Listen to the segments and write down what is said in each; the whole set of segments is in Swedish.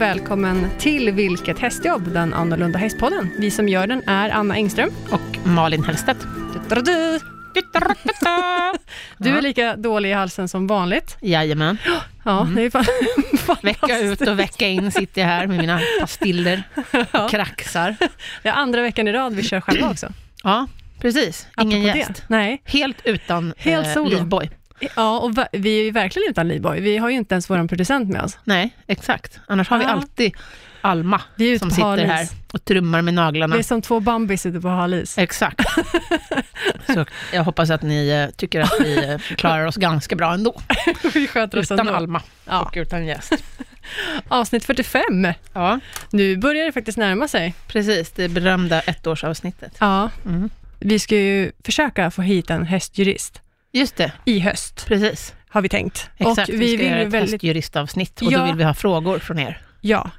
välkommen till Vilket hästjobb, den annorlunda hästpodden. Vi som gör den är Anna Engström. Och Malin Hellstedt. Du, är lika dålig i halsen som vanligt. Jajamän. Ja, det är fan, Vecka ut och vecka in sitter jag här med mina pastiller och kraxar. Det är andra veckan i rad vi kör själva också. Ja, precis. Ingen gäst. Nej. Helt utan Helt eh, livboj. Ja, och vi är ju verkligen utan Livboy. Vi har ju inte ens vår producent med oss. Nej, exakt. Annars har vi Ja. alltid Alma Vi som sitter hal is. här och trummar med naglarna. Vi är som två Bambis ute på halis. Exakt. Så jag hoppas att ni eh, tycker att vi eh, klarar oss ganska bra ändå. vi sköter oss Utan ändå. Alma Ja. och utan gäst. Avsnitt 45. Ja, Nu börjar det faktiskt närma sig. precis. Det berömda ettårsavsnittet. Ja, Mm. vi ska ju försöka få hit en hästjurist Just det, i höst, precis. har vi tänkt. Exakt, och vi, vi ska vill göra ett väldigt, hästjuristavsnitt och Ja. då vill vi ha frågor från er. ja,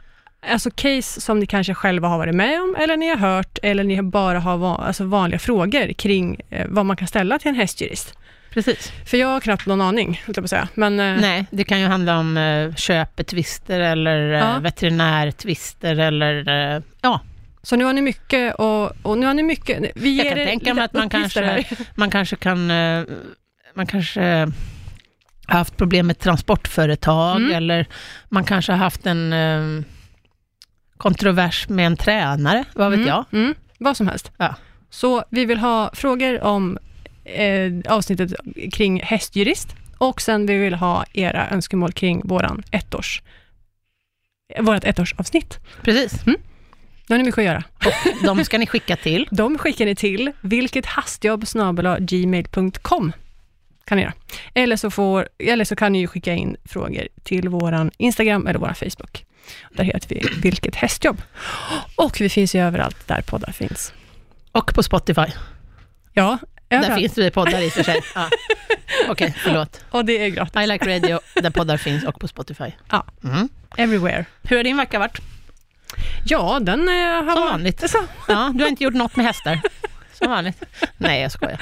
alltså case som ni kanske själva har varit med om, eller ni har hört, eller ni bara har va- alltså vanliga frågor kring eh, vad man kan ställa till en hästjurist. Precis. För jag har knappt någon aning, jag på säga. Men eh, Nej, det kan ju handla om uh, köpetvister eller eh, Ja. veterinärtvister eller eh, ja, Så nu har ni mycket och, och nu har ni mycket, vi Jag kan tänka mig att man kanske, här. man kanske kan, eh, man kanske har haft problem med transportföretag Mm. eller man kanske har haft en eh, kontrovers med en tränare, vad vet Mm, jag. Mm, vad som helst. Ja. Så vi vill ha frågor om eh, avsnittet kring hästjurist och sen vi vill ha era önskemål kring våran ettårs, vårat ettårsavsnitt. Precis, Nu har ni mycket att göra. de ska ni skicka till. De skickar ni till vilket hastjobb gmail.com kan ni göra. Eller så, får, eller så kan ni skicka in frågor till våran Instagram eller våran Facebook. Där heter vi Vilket hästjobb. Och vi finns ju överallt där poddar finns. Och på Spotify. Ja, Där överallt. finns vi poddar i och för sig. Ja. Okej, förlåt. Och det är gratis. I like radio, där poddar finns och på Spotify. Ja. Mm. Everywhere. Hur har din vecka varit? Ja, den eh, har Som varit- vanligt. Så, Ja, du har inte gjort något med hästar? Som vanligt. Nej, jag skojar.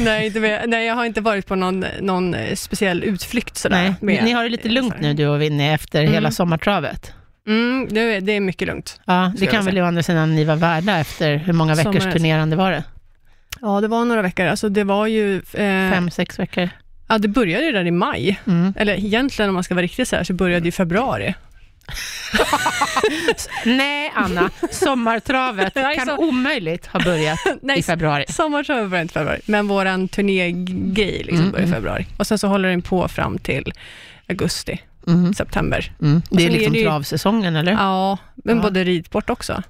nej, inte med, nej, jag har inte varit på någon, någon eh, speciell utflykt sådär. Nej, med- ni har det lite lugnt nu du och Winnie efter Mm. hela sommartravet. Mm, det, är- det är mycket lugnt. Ja, det kan väl å andra sidan ni vara värda efter hur många veckors Sommaren. turnerande var det? Ja, det var några veckor. Alltså det var ju... Eh, Fem, sex veckor? Ja, det började ju där i maj. Mm. Eller egentligen om man ska vara riktigt så här, så började det i februari. Nej, Anna, sommartravet kan så- omöjligt ha börjat Nej, i februari. Sommartravet började inte i februari, men våran turnégrej liksom Mm, började i mm. februari. Och sen så håller den på fram till augusti, Mm. september. Mm. Det är sen är liksom det travsäsongen, eller? Ja, Ja, men Ja. både ridsport också.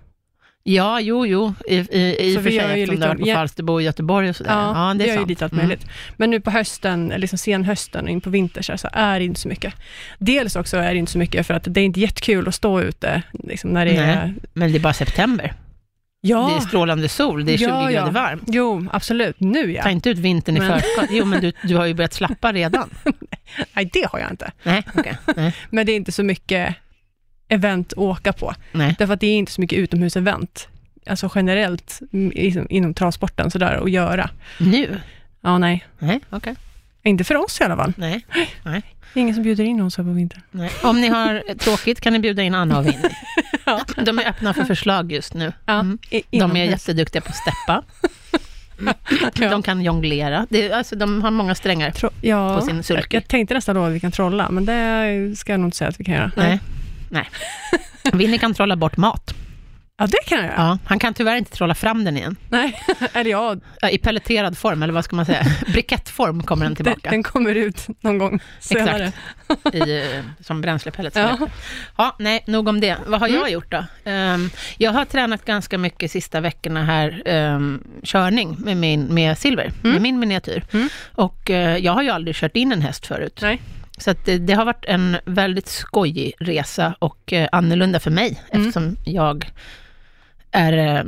Jo, jo, i, i, i och för vi sig ju eftersom du har varit på ja. Falsterbo och Göteborg och sådär. Ja, Ja, det vi är gör ju sant. lite allt Mm. möjligt. Men nu på hösten, liksom senhösten och in på vintern så, här, så är det inte så mycket. Dels också är det inte så mycket för att det är inte jättekul att stå ute liksom när det Nej. är... Men det är bara september. Ja, Det är strålande sol, det är 20 Ja, ja. grader varmt. jo, absolut. Nu Ta ja. inte ut vintern i Men- förskott. Jo, men du, du har ju börjat slappa redan. Nej, det har jag inte. Nej, okej. Nej. Men det är inte så mycket event att åka på. Nej. Därför att det är inte så mycket utomhusevent, alltså generellt liksom, inom travsporten sådär att göra. Nu? Ja, nej. Nej, okej. Inte för oss i alla fall. Nej. Ingen som bjuder in oss här på vintern. Nej. Om ni har tråkigt kan ni bjuda in Anna och Winnie. Ja. De är öppna för förslag just nu. Ja, Mm. De är jätteduktiga på att steppa. De kan jonglera. Det är, alltså, de har många strängar. Tro- ja, på sin sulky. Jag tänkte nästan då att vi kan trolla, men det ska jag nog inte säga att vi kan göra. Nej. Nej. Winnie kan trolla bort mat. Ja, det kan jag göra. Ja. Han kan tyvärr inte trolla fram den igen. Nej, eller ja, I pelleterad form, eller vad ska man säga? Brikettform kommer den den, tillbaka. den kommer ut någon gång senare. i, eh, som bränslepellets. Ja. Ja, nej, nog om det. Vad har Mm. jag gjort då? Ehm, jag har tränat ganska mycket sista veckorna här, um, körning med, min, med silver, Mm. med min miniatyr. Mm. Och eh, jag har ju aldrig kört in en häst förut. Nej. Så det, det har varit en väldigt skojig resa och eh, annorlunda för mig, Mm. eftersom jag är eh,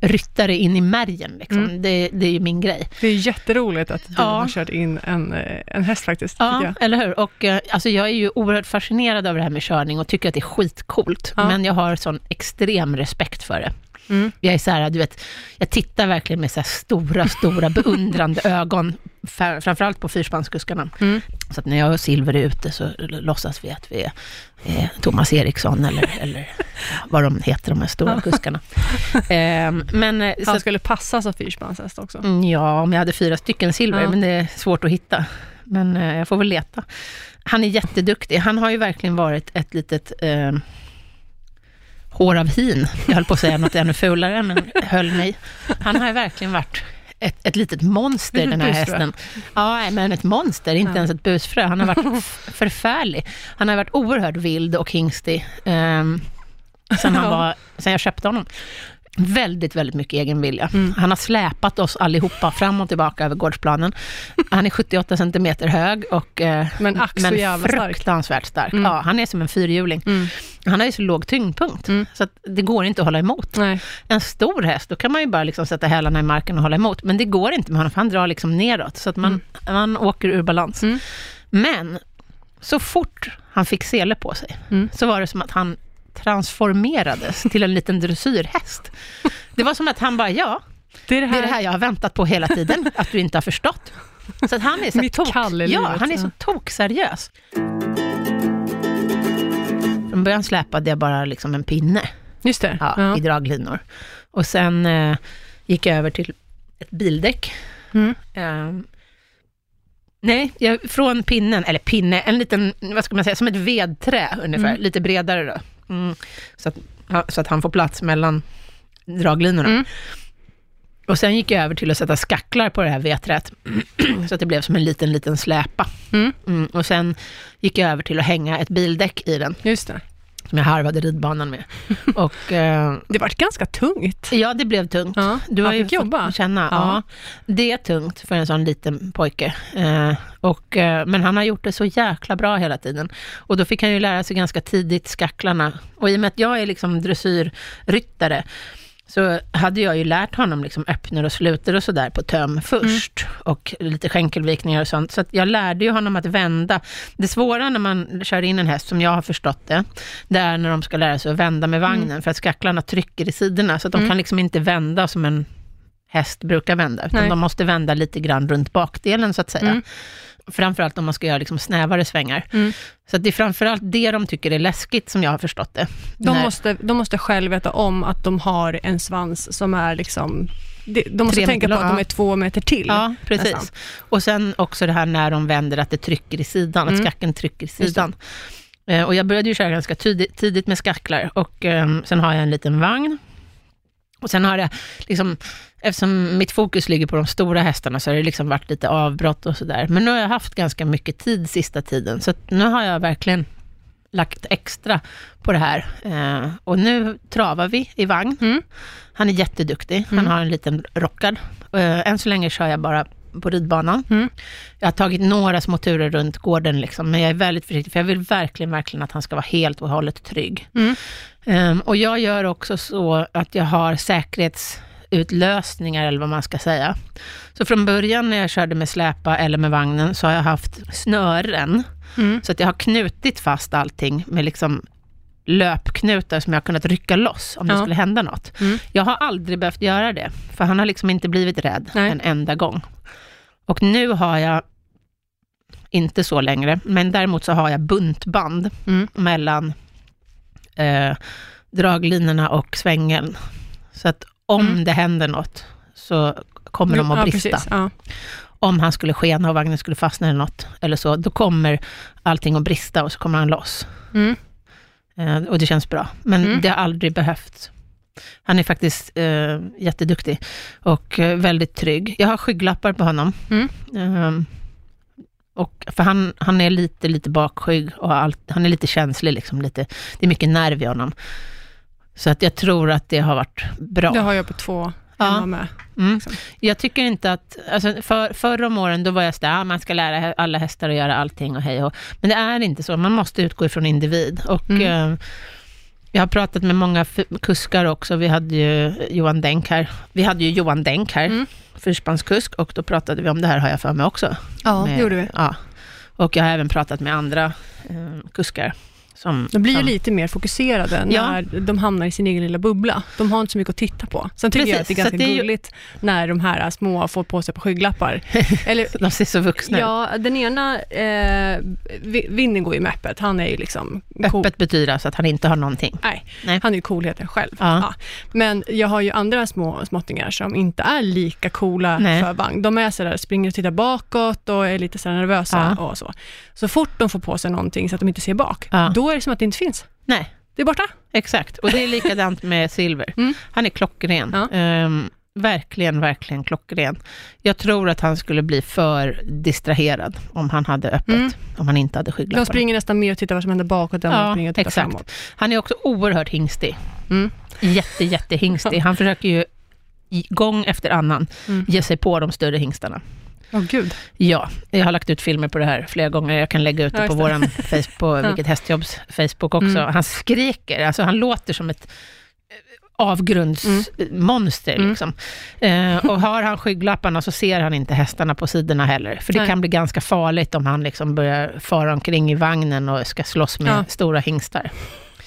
ryttare in i märgen. Liksom. Mm. Det, det är ju min grej. Det är jätteroligt att du Ja. har kört in en, eh, en häst faktiskt, Ja, eller hur? Och, eh, alltså, jag är ju oerhört fascinerad över det här med körning och tycker att det är skitcoolt. Ja. Men jag har sån extrem respekt för det. Mm. Jag är så här, du vet, jag tittar verkligen med så stora, stora beundrande ögon, för, framförallt på fyrspannskuskarna. Mm. Så att när jag och Silver är ute så låtsas vi att vi är, är Thomas Eriksson eller, eller vad de heter, de här stora kuskarna. Ehm, men, eh, så Han att, skulle passa som fyrspanshäst också. Mm, Ja, om jag hade fyra stycken silver, Ja. men det är svårt att hitta. Men eh, jag får väl leta. Han är jätteduktig. Han har ju verkligen varit ett litet eh, hår av hin. Jag höll på att säga något ännu fulare, men höll mig. Han har ju verkligen varit ett, ett litet monster, den här busfrö. hästen. Ja, men ett monster, inte Ja. ens ett busfrö. Han har varit förfärlig. Han har varit oerhört vild och hingstig. Um, sen, han var, sen jag köpte honom. Väldigt, väldigt mycket egen vilja. Mm. Han har släpat oss allihopa fram och tillbaka över gårdsplanen. Han är 78 centimeter hög och eh, Men ack så jävla stark. fruktansvärt stark. Mm. Ja, han är som en fyrhjuling. Mm. Han har ju så låg tyngdpunkt, Mm. så det går inte att hålla emot. Nej. En stor häst, då kan man ju bara liksom sätta hälarna i marken och hålla emot. Men det går inte med honom, för han drar liksom neråt, så att man, man åker ur balans. Mm. Men så fort han fick sele på sig, Mm. så var det som att han transformerades till en liten dressyrhäst. Det var som att han bara, ja, Det är det det här. är det här jag har väntat på hela tiden, att du inte har förstått. Så att han är så Mitt tok, ja, han är ja. så tokseriös. Från början släpade jag bara liksom en pinne Just det. ja, Ja. i draglinor. Och sen eh, gick jag över till ett bildäck. Mm. Ehm, nej, jag, från pinnen, eller pinne, en liten, vad ska man säga, som ett vedträ ungefär, Mm. lite bredare då. Mm, så, att, så att han får plats mellan draglinorna. Mm. Och sen gick jag över till att sätta skacklar på det här vedträet, så att det blev som en liten, liten släpa. Mm. Mm, och sen gick jag över till att hänga ett bildäck i den, Just det. Som jag harvade ridbanan med. Och eh, Det vart ganska tungt. ja, det blev tungt. Ja. Du har ju fått jobba. känna, ja. Ja. Det är tungt för en sån liten pojke. Eh, och, eh, men han har gjort det så jäkla bra hela tiden. Och då fick han ju lära sig ganska tidigt skacklarna. Och i och med att jag är liksom dressyrryttare, så hade jag ju lärt honom liksom öppner och sluter och sådär på töm först. Och lite skänkelvikningar och sånt. Så jag lärde ju honom att vända. Det svåra när man kör in en häst, som jag har förstått det, det är när de ska lära sig att vända med vagnen. För att skacklarna trycker i sidorna, så att de Mm. kan liksom inte vända som en häst brukar vända, utan Nej. de måste vända lite grann runt bakdelen så att säga. Framförallt om man ska göra liksom snävare svängar. Mm. Så att det är framförallt det de tycker är läskigt, som jag har förstått det. De När- måste, de måste själv veta om att de har en svans som är liksom... De, måste tänka på att de är två meter till. Ja, precis. nästan. Och sen också det här när de vänder, att det trycker i sidan, att Mm. skacken trycker i sidan. Eh, Och jag började ju köra ganska tidigt, tidigt med skacklar och eh, sen har jag en liten vagn. Och sen har jag, liksom, eftersom mitt fokus ligger på de stora hästarna, så har det liksom varit lite avbrott och sådär. Men nu har jag haft ganska mycket tid sista tiden, så nu har jag verkligen lagt extra på det här. Eh, och nu travar vi i vagn. Mm. Han är jätteduktig. Han Mm. har en liten rockad. Eh, än så länge kör jag bara på ridbanan. Mm. Jag har tagit några små turer runt gården, liksom, men jag är väldigt försiktig, för jag vill verkligen, verkligen att han ska vara helt och hållet trygg. Mm. Ehm, och jag gör också så att jag har säkerhetsutlösningar, eller vad man ska säga. Så från början när jag körde med släpa eller med vagnen, så har jag haft snören, Mm. så att jag har knutit fast allting med liksom löpknutar som jag har kunnat rycka loss om det Ja. skulle hända något. Mm. Jag har aldrig behövt göra det, för han har liksom inte blivit rädd Nej. en enda gång. Och nu har jag, inte så längre, men däremot så har jag buntband Mm. mellan eh, draglinorna och svängeln. Så att om Mm. det händer något, så kommer de att ja, brista. Precis. Ja. Om han skulle skena och vagnen skulle fastna eller något, eller så, då kommer allting att brista och så kommer han loss. Mm. Eh, och det känns bra. Men Mm. det har aldrig behövts. Han är faktiskt eh, jätteduktig och eh, väldigt trygg. Jag har skygglappar på honom. Ehm, och, för han, han är lite, lite bakskygg och allt, han är lite känslig. Liksom, lite, det är mycket nerv i honom. Så att jag tror att det har varit bra. Det har jag på två Ja. med. Mm. liksom. Jag tycker inte att, alltså för, förr om åren då var jag sådär, ah, man ska lära alla hästar att göra allting och hej och Men det är inte så, man måste utgå ifrån individ. Och Mm. eh, jag har pratat med många kuskar också, vi hade ju Johan Denk här. Vi hade ju Johan Denk här, Mm. fyrspannskusk, och då pratade vi om det här har jag för mig också. Ja, Med- gjorde vi. Ja. Och jag har även pratat med andra eh, kuskar Som, De blir ju som, lite mer fokuserade Ja. när de hamnar i sin egen lilla bubbla. De har inte så mycket att titta på. Sen tycker jag att det är Precis, ganska det är ju- gulligt när de här små får på sig på skygglappar. Eller, De ser så vuxna ja, den ena, eh, Vi- Vinny går ju med öppet. Han är ju liksom cool. Öppet betyder alltså att han inte har någonting. Nej, Nej. han är ju coolheten själv. Ja. Men jag har ju andra små småttingar som inte är lika coola Nej. för vagn. De är sådär, springer och tittar bakåt och är lite sådär nervösa Ja. och så. Så fort de får på sig någonting så att de inte ser bak, Ja. då är det som att det inte finns. Nej, Det är borta. exakt. Och det är likadant med Silver. Mm. Han är klockren. Ja. Ehm, verkligen, verkligen klockren. Jag tror att han skulle bli för distraherad om han hade öppet, Mm. om han inte hade De skygglappar. springer nästan med och tittar vad som händer bakåt än de Ja, springer och tittar exakt. framåt. Han är också oerhört hingstig. Mm. Jätte, jättehingstig. Han försöker ju gång efter annan Mm. ge sig på de större hingstarna. Åh gud. Ja, jag har lagt ut filmer på det här flera gånger. Jag kan lägga ut det på våran Facebook, på Ja. Vilket Hästjobbs Facebook också. Mm. Han skriker, alltså han låter som ett eh, avgrundsmonster. Mm. Liksom. Eh, och har han skygglapparna så ser han inte hästarna på sidorna heller. För det Nej. kan bli ganska farligt om han liksom börjar fara omkring i vagnen och ska slåss med Ja. stora hingstar.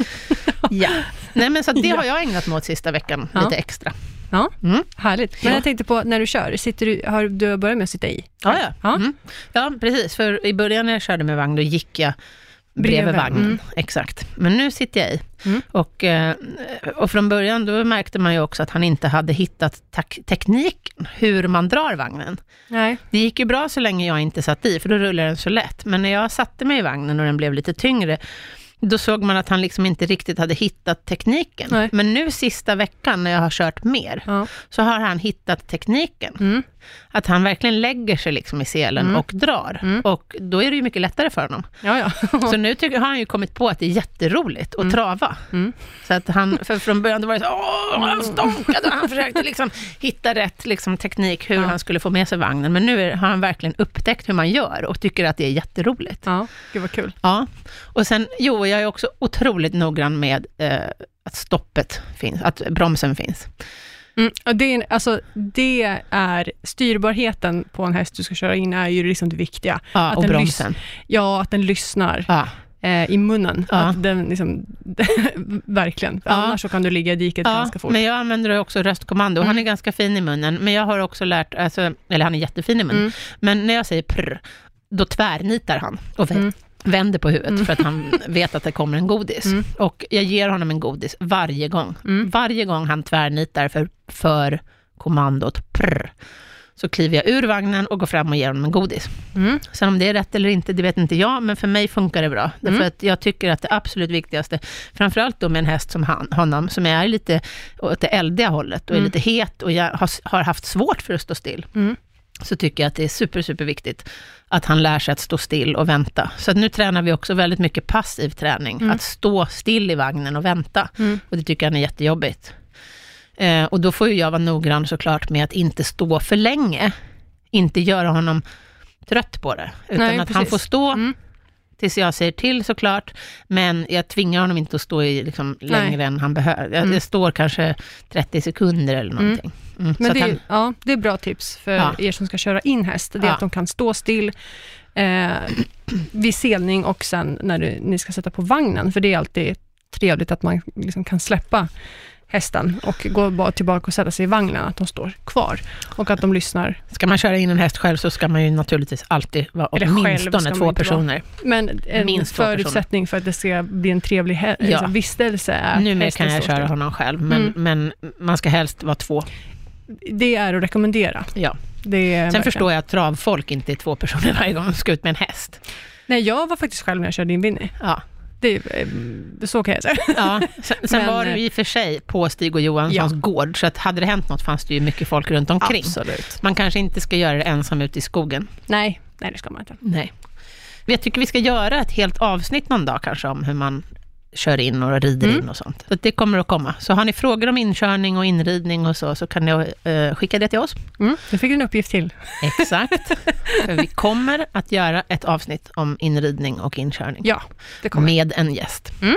ja. Nej, men så det Ja. har jag ägnat mig åt sista veckan, Ja. lite extra. Ja, Mm. härligt. Men Ja. jag tänkte på när du kör, sitter du, har du börjat med att sitta i? Ja, ja. Ja. Mm. ja, precis. För i början när jag körde med vagn, då gick jag bredvid Bredvid, vagnen. mm. Exakt. Men nu sitter jag i. Mm. Och, eh, och från början då märkte man ju också att han inte hade hittat tekniken, hur man drar vagnen. Nej. Det gick ju bra så länge jag inte satt i, för då rullade den så lätt. Men när jag satte mig i vagnen och den blev lite tyngre, då såg man att han liksom inte riktigt hade hittat tekniken. Nej. Men nu sista veckan när jag har kört mer, Ja. så har han hittat tekniken. Mm. Att han verkligen lägger sig liksom i selen Mm. och drar. Mm. Och då är det ju mycket lättare för honom. Ja, ja. Så nu tycker, har han ju kommit på att det är jätteroligt att Mm. trava. Mm. Så att han, för från början då var det så, åh, han stånkade och han försökte liksom hitta rätt liksom, teknik hur Ja. han skulle få med sig vagnen. Men nu är, har han verkligen upptäckt hur man gör och tycker att det är jätteroligt. ja, gud vad kul. Ja, och sen, jo, jag är också otroligt noggrann med eh, att stoppet finns, att bromsen finns. Mm. Det, är, alltså, det är styrbarheten på en häst du ska köra in är ju liksom det viktiga. Ja, Att och den bromsen. Ja, att den lyssnar Ja, eh, i munnen. Ja. Att den liksom, verkligen. Ja. Annars så kan du ligga i diket ja ganska fort. men jag använder också röstkommando. Han är Mm. ganska fin i munnen, men jag har också lärt, alltså, eller han är jättefin i munnen, Mm. men när jag säger prr, då tvärnitar han och vä- Mm. Vänder på huvudet Mm. för att han vet att det kommer en godis. Mm. Och jag ger honom en godis varje gång. Mm. Varje gång han tvärnitar för, för kommandot prr, så kliver jag ur vagnen och går fram och ger honom en godis. Mm. Sen om det är rätt eller inte, det vet inte jag, men för mig funkar det bra. Därför Mm. att jag tycker att det absolut viktigaste, framförallt då med en häst som han, honom, som är lite åt det eldiga hållet och är Mm. lite het och jag har, har haft svårt för att stå still, så tycker jag att det är super, super viktigt att han lär sig att stå still och vänta. Så nu tränar vi också väldigt mycket passiv träning, Mm. att stå still i vagnen och vänta. Mm. Och det tycker han är jättejobbigt. Eh, och då får ju jag vara noggrann såklart med att inte stå för länge. Inte göra honom trött på det. Utan Nej, att han precis. får stå Mm. tills jag säger till såklart. Men jag tvingar honom inte att stå i liksom längre än han behöver. Jag, Mm. jag står kanske 30 sekunder eller någonting. Mm. Men det, han, ja, det är bra tips för Ja. er som ska köra in häst. Det är Ja. att de kan stå still eh, vid selning och sen när du, ni ska sätta på vagnen. För det är alltid trevligt att man liksom kan släppa hästen och gå bara tillbaka och sätta sig i vagnen, att de står kvar och att de lyssnar. ska man köra in en häst själv så ska man ju naturligtvis alltid vara Eller åtminstone två personer. Men en Minst förutsättning för att det ska bli en trevlig Ja. vistelse är Numera kan jag köra honom själv, men, Mm. men man ska helst vara två. Det är att rekommendera. Ja. Sen verkligen. förstår jag att travfolk inte är två personer varje gång de ska ut med en häst. Nej, jag var faktiskt själv när jag körde in Winnie. Ja. Det, eh, så kan jag säga. Ja, sen, sen Men, var ju i och för sig på Stig och Johanssons Ja. gård, så att hade det hänt något fanns det ju mycket folk runt omkring. Absolut. Man kanske inte ska göra det ensam ute i skogen. Nej, nej det ska man inte. Nej. Jag tycker vi ska göra ett helt avsnitt någon dag kanske om hur man kör in och rider Mm. in och sånt. Så det kommer att komma. Så har ni frågor om inkörning och inridning och så, så kan ni eh, skicka det till oss. Mm, nu fick du en uppgift till. Exakt. För vi kommer att göra ett avsnitt om inridning och inkörning. Ja, det kommer. Med en gäst. Mm.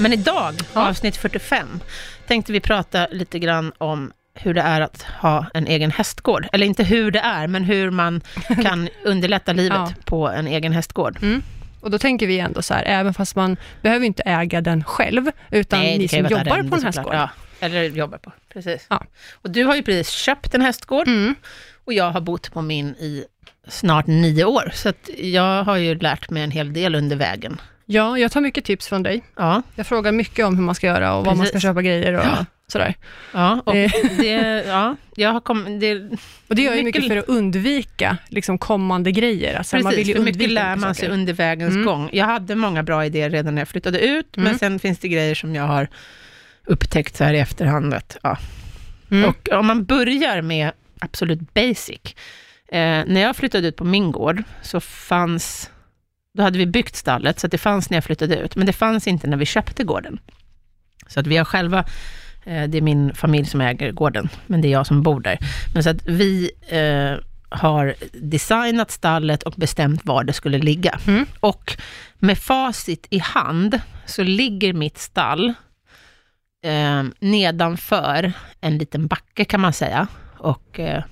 Men idag, Ja. avsnitt 45, tänkte vi prata lite grann om hur det är att ha en egen hästgård. Eller inte hur det är, men hur man kan underlätta livet Ja. på en egen hästgård. Och då tänker vi ändå så här, även fast man behöver inte äga den själv, utan Nej, ni som jobbar på en såklart. hästgård. Ja, eller jobbar på, precis. Ja. Och du har ju precis köpt en hästgård Mm. och jag har bott på min i snart nio år. Så att jag har ju lärt mig en hel del under vägen. Ja, jag tar mycket tips från dig. Ja, Jag frågar mycket om hur man ska göra och var man ska Precis. köpa grejer och Ja. sådär. ja och Det- det, ja, jag har kommit, det, Och det gör ju Mycket- mycket för att undvika liksom, kommande grejer. Alltså, man vill Precis, ju för mycket lär man sig under vägens Mm. gång. Jag hade många bra idéer redan när jag flyttade ut, men Mm. sen finns det grejer som jag har upptäckt så här i efterhand. Att, ja. Mm. Och om man börjar med absolut basic. Eh, när jag flyttade ut på min gård så fanns, då hade vi byggt stallet, så det fanns när jag flyttade ut, men det fanns inte när vi köpte gården. Så att vi har själva, eh, det är min familj som äger gården, men det är jag som bor där. Men så att vi eh, har designat stallet och bestämt var det skulle ligga. Mm. Och med facit i hand så ligger mitt stall eh, nedanför en liten backe kan man säga. Och eh,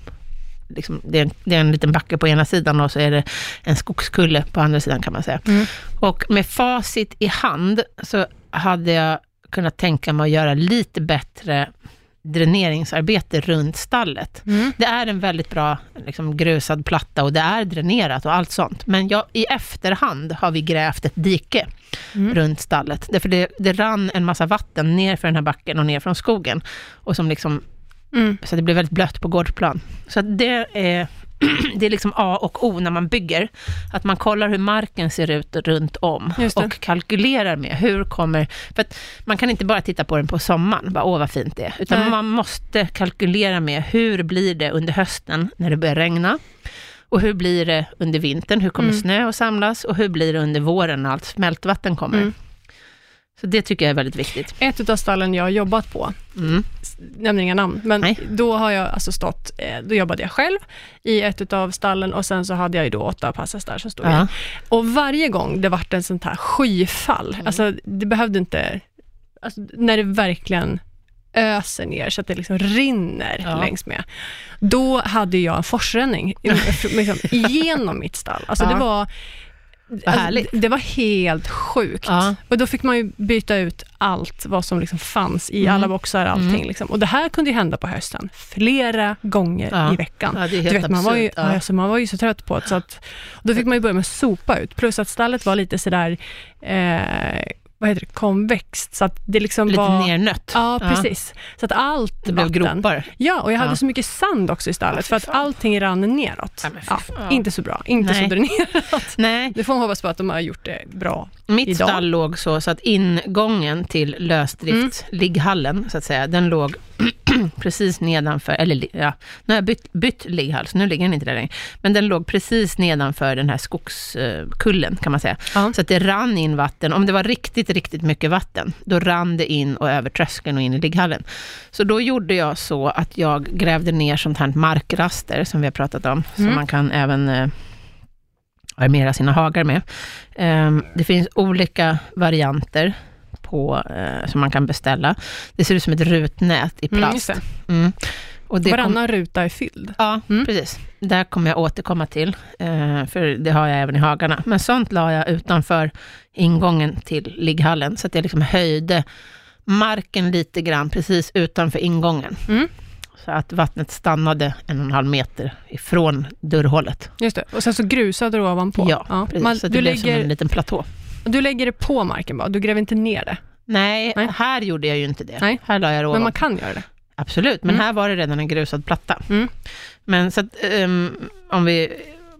liksom, det, är en, det är en liten backe på ena sidan och så är det en skogskulle på andra sidan kan man säga. Mm. Och med facit i hand så hade jag kunnat tänka mig att göra lite bättre dräneringsarbete runt stallet. Mm. Det är en väldigt bra liksom, grusad platta och det är dränerat och allt sånt. Men jag, i efterhand har vi grävt ett dike Mm. runt stallet. Därför det, det rann en massa vatten ner för den här backen och ner från skogen. Och som liksom, Mm. så det blev väldigt blött på gårdsplan. Så det är, det är liksom A och O när man bygger. Att man kollar hur marken ser ut runt om och kalkylerar med hur kommer... För att man kan inte bara titta på den på sommaren, bara åh vad fint det är. Utan Nej. man måste kalkylera med hur blir det under hösten när det börjar regna. Och hur blir det under vintern? Hur kommer Mm. snö att samlas? Och hur blir det under våren när allt smältvatten kommer? Mm. Så det tycker jag är väldigt viktigt. Ett av stallen jag har jobbat på, Mm. nämner inga namn, men Nej. då har jag alltså stått, eh, då jobbade jag själv i ett av stallen och sen så hade jag ju då åtta passhästar som stod. Ja. Och varje gång det vart en sånt här skyfall, Mm. alltså det behövde inte, alltså, när det verkligen öser ner så att det liksom rinner Ja. längs med, då hade jag en forsränning liksom, igenom mitt stall. Alltså Ja. det var alltså, härligt. det, det var helt sjukt. Ja. Och då fick man ju byta ut allt vad som liksom fanns i Mm. alla boxar, allting. Mm. Liksom. Och det här kunde ju hända på hösten, flera gånger Ja. i veckan. Ja, Du man, var ju. Ja. alltså, man var ju så trött på det, så att, då fick man ju börja med att sopa ut. Plus att stallet var lite sådär, eh, vad heter det, konvext, så att det liksom Lite var... nernött. Ja, precis. Så att allt Det blev vatten... gropar. Ja, och jag hade Ja. så mycket sand också i stallet, Ja, för att allting rann neråt. Ja, Ja. Ja. inte så bra, inte Nej. så dränerat. Nej, Nu får man hoppas på att de har gjort det bra. Mitt Idag. stall låg så, så att ingången till lösdrift, Mm. så att säga, den låg precis nedanför, eller ja, nu har jag bytt, bytt ligghall, så nu ligger den inte där längre. Men den låg precis nedanför den här skogskullen, kan man säga. Ja. Så att det rann in vatten. Om det var riktigt, riktigt mycket vatten, då rann det in och över tröskeln och in i ligghallen. Så då gjorde jag så att jag grävde ner sånt här markraster, som vi har pratat om, som Mm. man kan även eh, armera sina hagar med. Ehm, det finns olika varianter på, eh, som man kan beställa. Det ser ut som ett rutnät i Mm, plast. Mm. Och det kom- Varannan ruta är fylld. Ja, Mm. precis. Där kommer jag återkomma till, eh, för det har jag även i hagarna. Men sånt la jag utanför ingången till ligghallen, så att jag liksom höjde marken lite grann precis utanför ingången. Mm. Att vattnet stannade en och en halv meter ifrån dörrhålet. Just det. Och sen så grusade du ovanpå. Ja, precis. Man, så det du, blev som lägger, en liten platå. du lägger det på marken bara, du gräver inte ner det. Nej, Nej. här gjorde jag ju inte det. Nej. Här la jag det Men man kan göra det. Absolut, men Mm. här var det redan en grusad platta. Mm. Men så att, ehm, om vi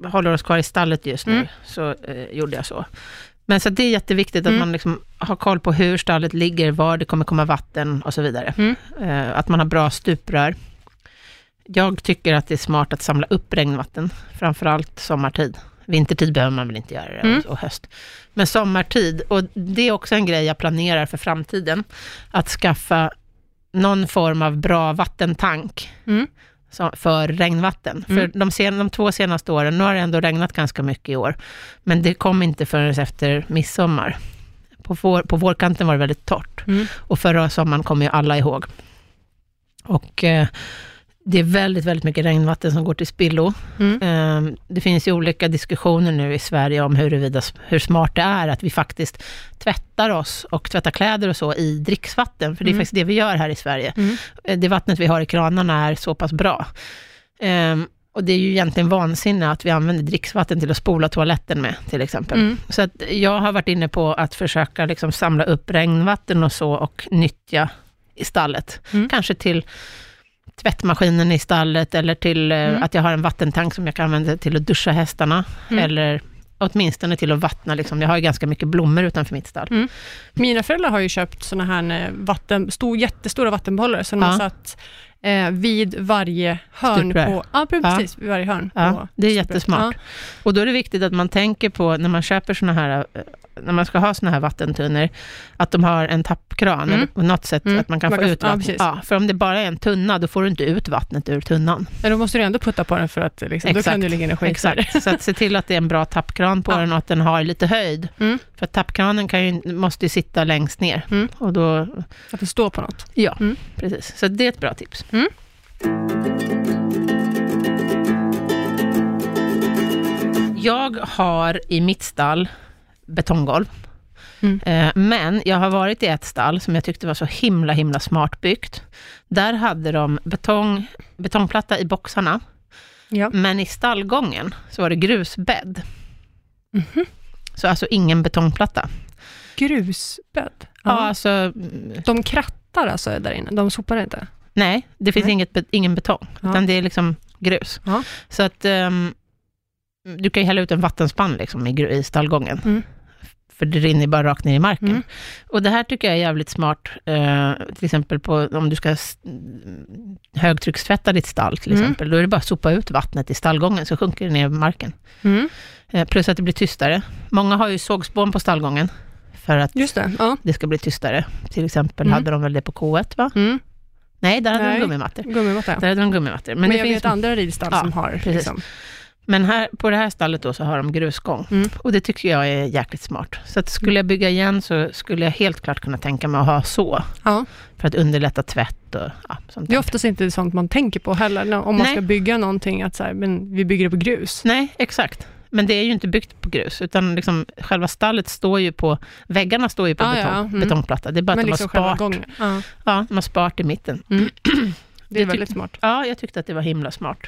håller oss kvar i stallet just nu, Mm. så eh, gjorde jag så. Men så det är jätteviktigt att Mm. man liksom har koll på hur stallet ligger, var det kommer komma vatten och så vidare. Eh, att man har bra stuprör. Jag tycker att det är smart att samla upp regnvatten, framförallt sommartid. Vintertid behöver man väl inte göra det, Mm. och höst. Men sommartid, och det är också en grej jag planerar för framtiden, att skaffa någon form av bra vattentank Mm. för regnvatten. Mm. För de, sen, de två senaste åren, nu har det ändå regnat ganska mycket i år, men det kom inte förrän efter midsommar På, vår, på vårkanten var det väldigt torrt. Mm. Och förra sommaren kommer ju alla ihåg. Och eh, det är väldigt, väldigt mycket regnvatten som går till spillo. Mm. Eh, det finns ju olika diskussioner nu i Sverige om huruvida, hur smart det är att vi faktiskt tvättar oss och tvättar kläder och så i dricksvatten, för det är Mm. faktiskt det vi gör här i Sverige. Mm. Eh, Det vattnet vi har i kranarna är så pass bra. Ehm, och det är ju egentligen vansinne att vi använder dricksvatten till att spola toaletten med, till exempel. Mm. Så att jag har varit inne på att försöka liksom samla upp regnvatten och så och nyttja i stallet. Mm. Kanske till tvättmaskinen i stallet eller till eh, Mm. att jag har en vattentank som jag kan använda till att duscha hästarna. Mm. Eller åtminstone till att vattna. Liksom. Jag har ju ganska mycket blommor utanför mitt stall. Mm. Mina föräldrar har ju köpt såna här eh, vatten, stor, jättestora vattenbehållare som de Ja. har satt eh, vid varje hörn. Stuprör. På, ja, precis. Vid varje hörn. Ja, på det är jättesmart. Och då är det viktigt att man tänker på, när man köper såna här, eh, när man ska ha såna här vattentunnor, att de har en tappkran, Mm. eller på något sätt Mm. att man kan Man få kan- ut ja, vatten. precis. Ja, för om det bara är en tunna, då får du inte ut vattnet ur tunnan. Ja. Men då måste du ändå putta på den för att liksom, då Exakt. kan det ligga energi där. Exakt, så att se till att det är en bra tappkran på Ja. den och att den har lite höjd. Mm. För tappkranen kan ju, måste ju sitta längst ner. Mm. Och då, Att det står på något. ja, Mm. precis. Så det är ett bra tips. Mm. Jag har i mitt stall betonggolv. Mm. Eh, Men jag har varit i ett stall som jag tyckte var så himla, himla smart byggt. Där hade de betong, betongplatta i boxarna, Ja. men i stallgången så var det grusbädd. Mhm. Så alltså ingen betongplatta. Grusbädd. Ja, Ja. alltså, mm, De krattar alltså där inne, de sopar inte? nej, det finns Nej. Inget, ingen betong, Ja. utan det är liksom grus. Ja. Så att ehm, du kan ju hälla ut en vattenspann liksom i, i stallgången. Mm. För det rinner bara rakt ner i marken. Mm. Och det här tycker jag är jävligt smart, eh, till exempel på, om du ska s- högtryckstvätta ditt stall till Mm. exempel, då är det bara att sopa ut vattnet i stallgången, så sjunker det ner i marken. Mm. Eh, plus att det blir tystare. Många har ju sågspån på stallgången, för att Just det. Ja. det ska bli tystare. Till exempel Mm. hade de väl det på K1, va? Mm. Nej, där hade Nej. de gummimattor. Gummimatta, ja. Där hade de gummimattor. Men, Men, det jag finns, vet andra ridstall Ja, som har precis. liksom. Men här, på det här stallet då så har de grusgång. Mm. Och det tycker jag är jäkligt smart. Så att skulle jag bygga igen så skulle jag helt klart kunna tänka mig att ha så. Ja. För att underlätta tvätt och ja, sånt Det är oftast inte sånt man tänker på heller, om man Nej. ska bygga någonting, att så här, men vi bygger det på grus. Nej, exakt. Men det är ju inte byggt på grus, utan liksom själva stallet står ju på, väggarna står ju på Ah, ja, betong, mm. betongplatta. Det är bara Men att liksom de har spart, gången. Ja. ja, de har spart i mitten. Det är väldigt smart. Ja, jag tyckte att det var himla smart.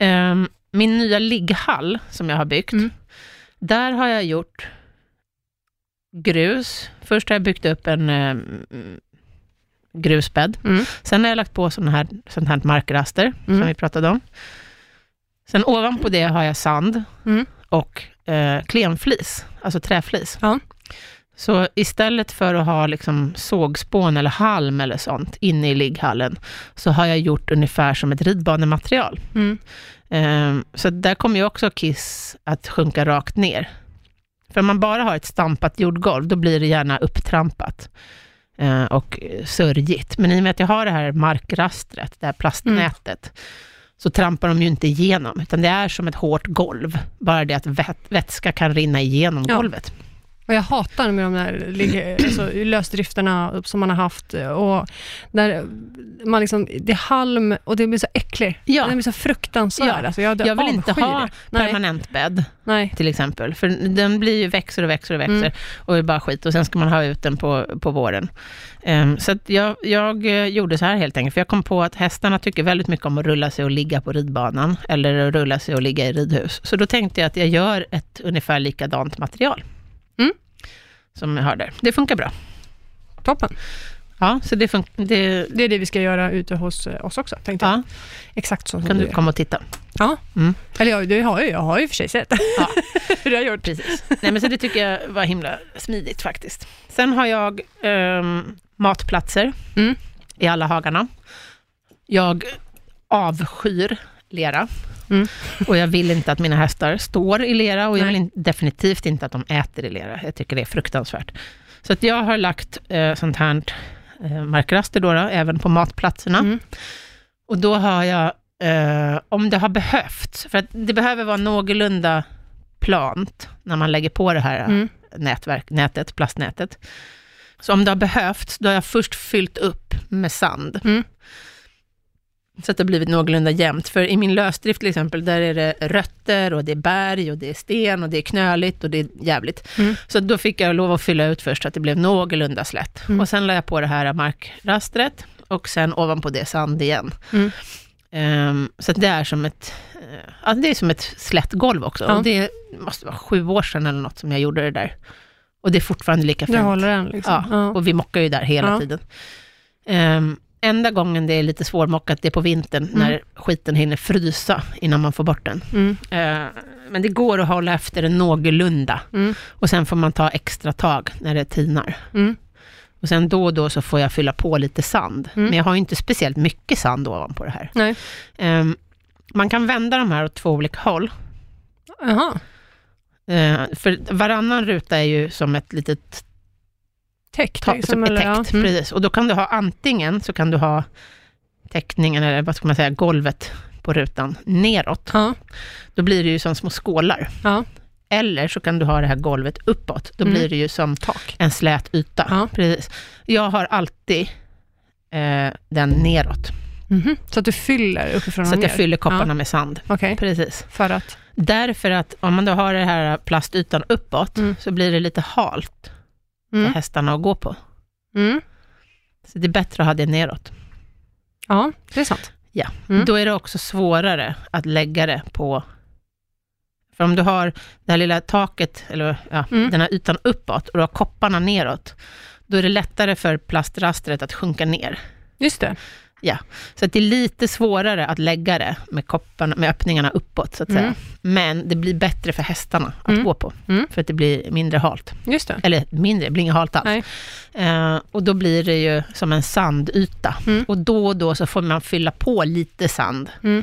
Ehm, min nya ligghall som jag har byggt, Mm. där har jag gjort grus. Först har jag byggt upp en ehm, grusbädd. Mm. Sen har jag lagt på sådana här, sånt här markraster, Mm. som vi pratade om. Sen ovanpå det har jag sand Mm. och eh, klenflis, alltså träflis. Ja. Så istället för att ha liksom sågspån eller halm eller sånt inne i ligghallen, så har jag gjort ungefär som ett ridbanematerial. Mm. Ehm, så där kommer ju också kiss att sjunka rakt ner. För om man bara har ett stampat jordgolv, då blir det gärna upptrampat eh, och sörjigt. Men i och med att jag har det här markrastret, det här plastnätet, så trampar de ju inte igenom, utan det är som ett hårt golv. Bara det att vät- vätska kan rinna igenom Ja. golvet. Och jag hatar med de där alltså, lösdrifterna som man har haft. Och där man liksom, det är halm och det blir så äckligt. Ja. Den blir så fruktansvärd. Ja. Alltså, jag Jag vill inte ha det. Nej, permanent bädd, nej. till exempel. För den blir ju växer och växer och växer Mm. och är bara skit. Och sen ska man ha ut den på, på våren. Ehm, så jag, jag eh, gjorde så här helt enkelt. För jag kom på att hästarna tycker väldigt mycket om att rulla sig och ligga på ridbanan. Eller rulla sig och ligga i ridhus. Så då tänkte jag att jag gör ett ungefär likadant material. Som jag har där. Det funkar bra. Toppen. Ja, så det funkar. Det, Det är det vi ska göra ute hos eh, oss också, tänkte jag. ja, Exakt så kan du du komma och titta. Ja. Mm. Eller jag, det har jag, jag har ju för sig sett Ja. hur det har gjort. Precis. Nej, men så det tycker jag var himla smidigt faktiskt. Sen har jag ehm, matplatser Mm. i alla hagarna. Jag avskyr lera. Mm. Och jag vill inte att mina hästar står i lera och jag vill in, definitivt inte att de äter i lera. Jag tycker det är fruktansvärt. Så att jag har lagt eh, sånt här eh, markraster då, då, även på matplatserna. Mm. Och då har jag, eh, om det har behövts, för att det behöver vara någorlunda plant när man lägger på det här Mm. nätverk, nätet, plastnätet. Så om det har behövts, då har jag först fyllt upp med sand. Mm. Så att det har blivit någorlunda jämnt. För i min lösdrift till exempel, där är det rötter och det är berg och det är sten och det är knöligt och det är jävligt. Mm. Så då fick jag lov att fylla ut först så att det blev någorlunda slätt. Mm. Och sen la jag på det här markrastret och sen ovanpå det sand igen. Mm. Ehm, så det är som ett, ja, det är som ett slätt golv också. Ja. Och det måste vara sju år sedan eller något som jag gjorde det där. Och det är fortfarande lika fint. Det håller än liksom. Ja, Ja. och vi mockar ju där hela tiden. Ehm, enda gången det är lite svårmockat, det är på vintern, Mm. när skiten hinner frysa innan man får bort den. Mm. Ehm, men det går att hålla efter den någorlunda. Mm. Och sen får man ta extra tag när det tinar. Mm. Och sen då och då så får jag fylla på lite sand. Mm. Men jag har ju inte speciellt mycket sand ovanpå det här. Nej. Ehm, man kan vända de här åt två olika håll. Jaha. Ehm, för varannan ruta är ju som ett litet Täckt ta, liksom, som eller? täckt. Ja. Mm. Precis. Och då kan du ha antingen så kan du ha täckningen, eller vad ska man säga, golvet på rutan neråt. Ja. Då blir det ju som små skålar. Ja. Eller så kan du ha det här golvet uppåt. Då Mm. blir det ju som Tak. en slät yta. Ja. Precis. Jag har alltid eh, den neråt. Mhm. Så att du fyller uppifrån Så och att jag ner? fyller kopparna med sand. Okej, Precis. för att? Därför att om man då har den här plastytan uppåt, Mm. så blir det lite halt för Mm. hästarna att gå på. Mm. Så det är bättre att ha det neråt. Ja, det är sant. Ja, Mm. då är det också svårare att lägga det på... För om du har det här lilla taket, eller ja, Mm. den här ytan uppåt, och du har kopparna neråt, då är det lättare för plastrastret att sjunka ner. Just det. Så att det är lite svårare att lägga det med, kopparna, med öppningarna uppåt, så att Mm. säga. Men det blir bättre för hästarna att Mm. gå på, Mm. för att det blir mindre halt. Just det. Eller mindre, det blir inget halt alls. Eh, och då blir det ju som en sandyta. Mm. Och då och då så får man fylla på lite sand. Mm.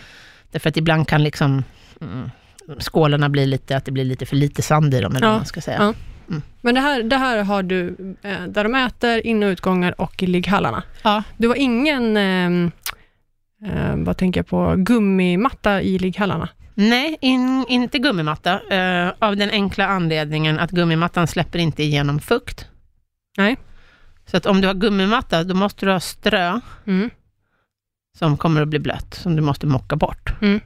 Därför att ibland kan liksom mm, skålarna bli lite, att det blir lite för lite sand i dem, eller Ja, vad man ska säga. ja. Men det här, det här har du eh, där de äter, in och utgångar och i ligghallarna. Ja. Du har ingen, eh, eh, vad tänker jag på, gummimatta i ligghallarna? Nej, in, inte gummimatta. eh, av den enkla anledningen att gummimattan släpper inte igenom fukt. Nej. Så att om du har gummimatta, då måste du ha strö Mm. som kommer att bli blött, som du måste mocka bort. Mm.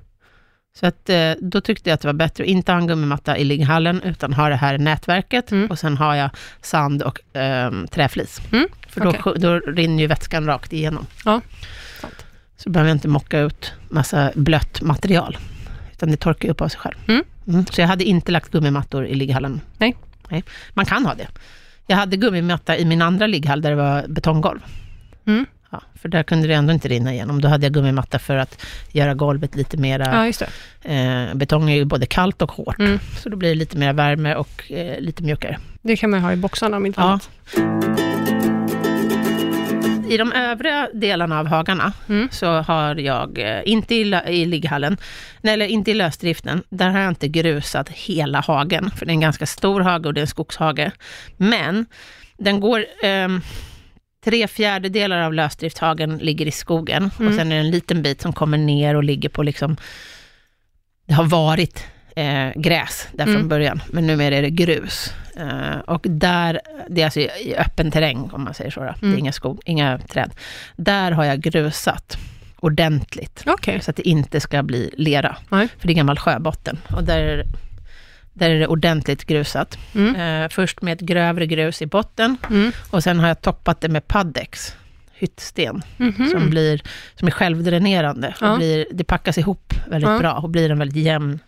Så att, eh, då tyckte jag att det var bättre att inte ha en gummimatta i ligghallen, utan ha det här nätverket Mm. och sen har jag sand och ehm, träflis. Mm, För då, sj- då rinner ju vätskan rakt igenom. Ja, sant. Så behöver jag inte mocka ut massa blött material, utan det torkar ju upp av sig själv. Mm. Så jag hade inte lagt gummimattor i ligghallen. Nej. Nej. Man kan ha det. Jag hade gummimatta i min andra ligghall där det var betonggolv. Ja, för där kunde det ändå inte rinna igenom. Då hade jag gummimatta för att göra golvet lite mera... Ja. Eh, betong är ju både kallt och hårt, Mm. så då blir det lite mer värme och eh, lite mjukare. Det kan man ha i boxarna om inte Ja. annat. I de övriga delarna av hagarna Mm. så har jag, eh, inte i, i ligghallen, nej, eller inte i lösdriften, där har jag inte grusat hela hagen, för det är en ganska stor hage och det är en skogshage. Men den går, ehm, tre fjärdedelar av lösdrifthagen ligger i skogen och Mm. sen är det en liten bit som kommer ner och ligger på liksom, det har varit eh, gräs där Mm. från början, men numera är det grus. Eh, och där, det är alltså i, öppen terräng om man säger så, då. det Mm. är inga skog, inga träd. Där har jag grusat ordentligt, Okej. så att det inte ska bli lera, Nej. för det är gammal sjöbotten. Och där där är det ordentligt grusat. Mm. Eh, först med ett grövre grus i botten, Mm. och sen har jag toppat det med paddex, hyttsten, Mhm. som, blir, som är självdränerande. Och Ja. blir, det packas ihop väldigt Ja. bra och blir en väldigt jämn,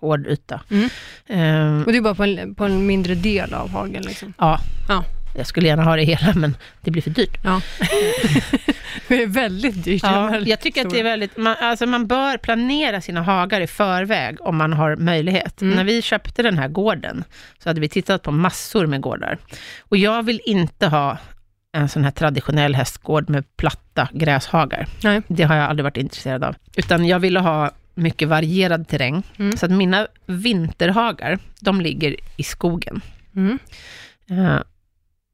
hård yta. Mm. Ehm, Och det är bara på en, på en mindre del av hagen liksom? ja. Ja. Jag skulle gärna ha det hela, men det blir för dyrt. Ja. det är väldigt dyrt. Ja, jag tycker att det är väldigt, man, alltså man bör planera sina hagar i förväg om man har möjlighet. Mm. När vi köpte den här gården så hade vi tittat på massor med gårdar. Och jag vill inte ha en sån här traditionell hästgård med platta gräshagar. Nej. Det har jag aldrig varit intresserad av. Utan jag ville ha mycket varierad terräng. Mm. Så att mina vinterhagar, de ligger i skogen. Mm. Eh,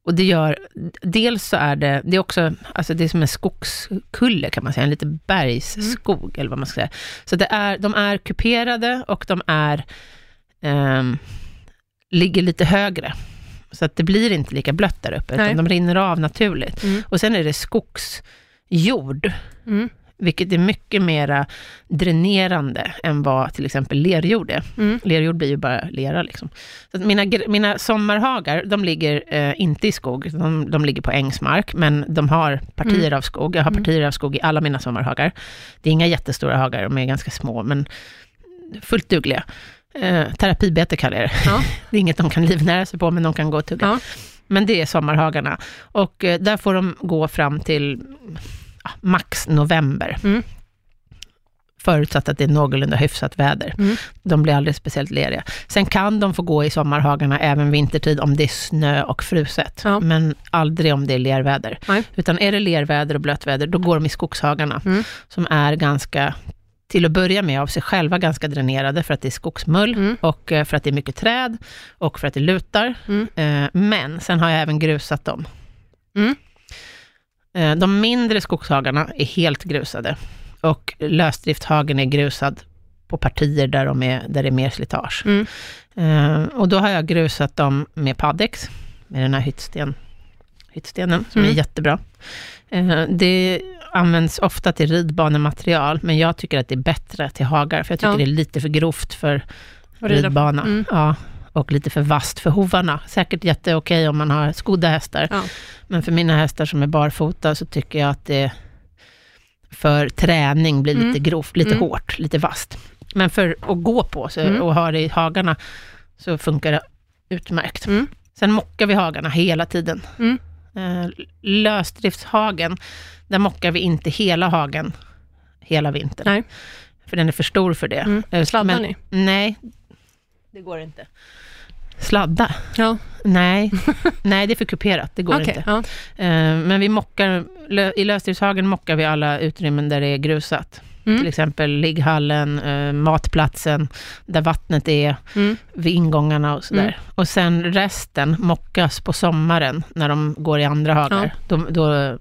och det gör, dels så är det, det är också, alltså det är som en skogskulle kan man säga, en liten bergsskog eller vad man ska säga. Så det är, de är kuperade och de är, ehm, ligger lite högre. Så att det blir inte lika blött där uppe, Nej. utan de rinner av naturligt. Mm. Och sen är det skogsjord, Mm. Vilket är mycket mera dränerande än vad till exempel lerjord är. Mm. Lerjord blir ju bara lera liksom. Så mina, mina sommarhagar, de ligger eh, inte i skog, de, de ligger på ängsmark, men de har partier Mm. av skog. Jag har Mm. partier av skog i alla mina sommarhagar. Det är inga jättestora hagar, de är ganska små, men fullt dugliga. Eh, terapibete kallar jag det. Ja. Det är inget de kan livnära sig på, men de kan gå och tugga. Ja. Men det är sommarhagarna. Och eh, där får de gå fram till ja, max november. Mm. Förutsatt att det är någorlunda hyfsat väder. Mm. De blir aldrig speciellt leriga. Sen kan de få gå i sommarhagarna även vintertid om det är snö och fruset. Ja. Men aldrig om det är lerväder. Nej. Utan är det lerväder och blötväder, då går de i skogshagarna. Mm. Som är ganska, till att börja med, av sig själva ganska dränerade för att det är skogsmull. Mm. Och eh, för att det är mycket träd och för att det lutar. Mm. Eh, Men sen har jag även grusat dem. Mm. Eh, De mindre skogshagarna är helt grusade. Och lösdrifthagen är grusad på partier där, de är, där det är mer slitage. Mm. Eh, Och då har jag grusat dem med Paddex, med den här hyttsten, hyttstenen, som Mm. är jättebra. Eh, Det används ofta till ridbanematerial, men jag tycker att det är bättre till hagar, för jag tycker Ja. det är lite för grovt för ridbana. Mm. Ja, och lite för vasst för hovarna. Säkert jätteokej om man har skodda hästar, Ja. men för mina hästar som är barfota så tycker jag att det för träning blir lite Mm. grovt, lite Mm. hårt, lite vasst. Men för att gå på så, Mm. och ha det i hagarna så funkar det utmärkt. Mm. Sen mockar vi hagarna hela tiden. Mm. Eh, lösdriftshagen, där mockar vi inte hela hagen hela vintern. Nej. För den är för stor för det. Mm. Eh, Sladdar ni? Nej, det går inte. Sladda? Ja, Nej, nej det är för kuperat, det går okej. inte. Ja. Eh, men vi mockar, i lösdriftshagen mockar vi alla utrymmen där det är grusat. Mm. Till exempel ligghallen, eh, matplatsen, där vattnet är, Mm. vid ingångarna och sådär. Mm. Och sen resten mockas på sommaren, när de går i andra hagar. Då, då eh,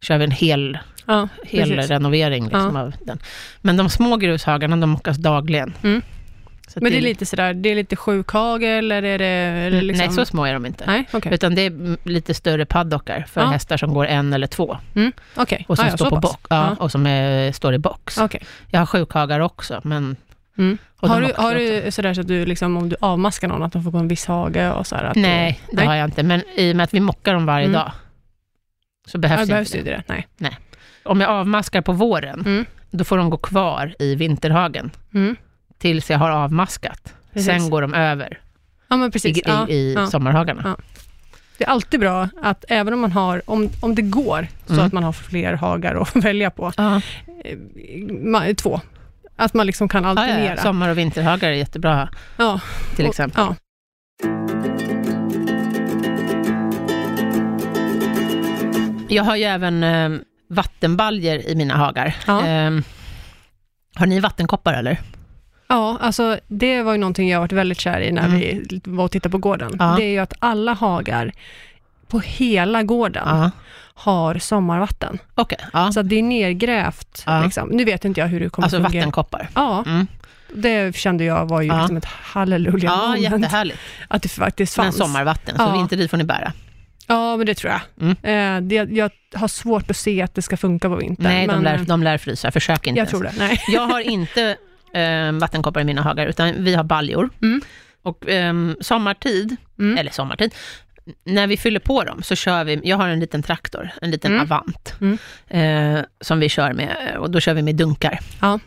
kör vi en hel, Ja, hel precis. renovering liksom Ja. av den. Men de små grushagarna, de mockas dagligen. Men det är lite sådär, det är lite sjukhage eller är det, det liksom... Nej, så små är de inte. Nej, okej. Utan det är lite större paddockar för Ja. hästar som går en eller två. Mm. Okej. Och som Ah, ja, står på bock. Ja, Ja. och som är, står i box. Okej. Jag har sjukhagar också, men... Mm. Har du, har du sådär så att du liksom, om du avmaskar någon, att de får gå en viss hage och så här, att Nej, du, det har jag inte. Men i och med att vi mockar dem varje Mm. dag, så behövs, ja, behövs inte det det. det? Nej. Om jag avmaskar på våren, Mm. då får de gå kvar i vinterhagen Mm. Tills jag har avmaskat. Precis. Sen går de över Ja, men i, precis. i, ja, i ja. sommarhagarna. Det är alltid bra att även om man har, om, om det går, så Mm. att man har fler hagar att välja på, eh, ma- två, att man liksom kan alternera. sommar och vinterhagar är jättebra, Ja, till och- exempel. Ja. Jag har ju även eh, vattenbaljer i mina hagar. Eh, har ni vattenkoppar eller? Ja, alltså det var ju någonting jag varit väldigt kär i när Mm. vi var och tittade på gården. Ja. Det är ju att alla hagar på hela gården Ja. har sommarvatten. Okej, ja. Så att det är nergrävt. Liksom. Nu vet inte jag hur det kommer Alltså fungera. vattenkoppar. Ja, Mm. det kände jag var ju Ja. liksom ett halleluja Ja, moment. jättehärligt. Att det faktiskt Men fanns. sommarvatten, så Ja. vintertid får ni bära. Ja, men det tror jag. Mm. Eh, det, jag har svårt att se att det ska funka på vintern. Nej, men, de, lär, de lär frysa. Försök inte Jag ens. tror det. Nej. Jag har inte eh, vattenkoppar i mina hagar, utan vi har baljor. Mm. Och ehm, sommartid, Mm. eller sommartid, när vi fyller på dem så kör vi, jag har en liten traktor, en liten Mm. Avant, Mm. eh, som vi kör med, och då kör vi med dunkar. Ja.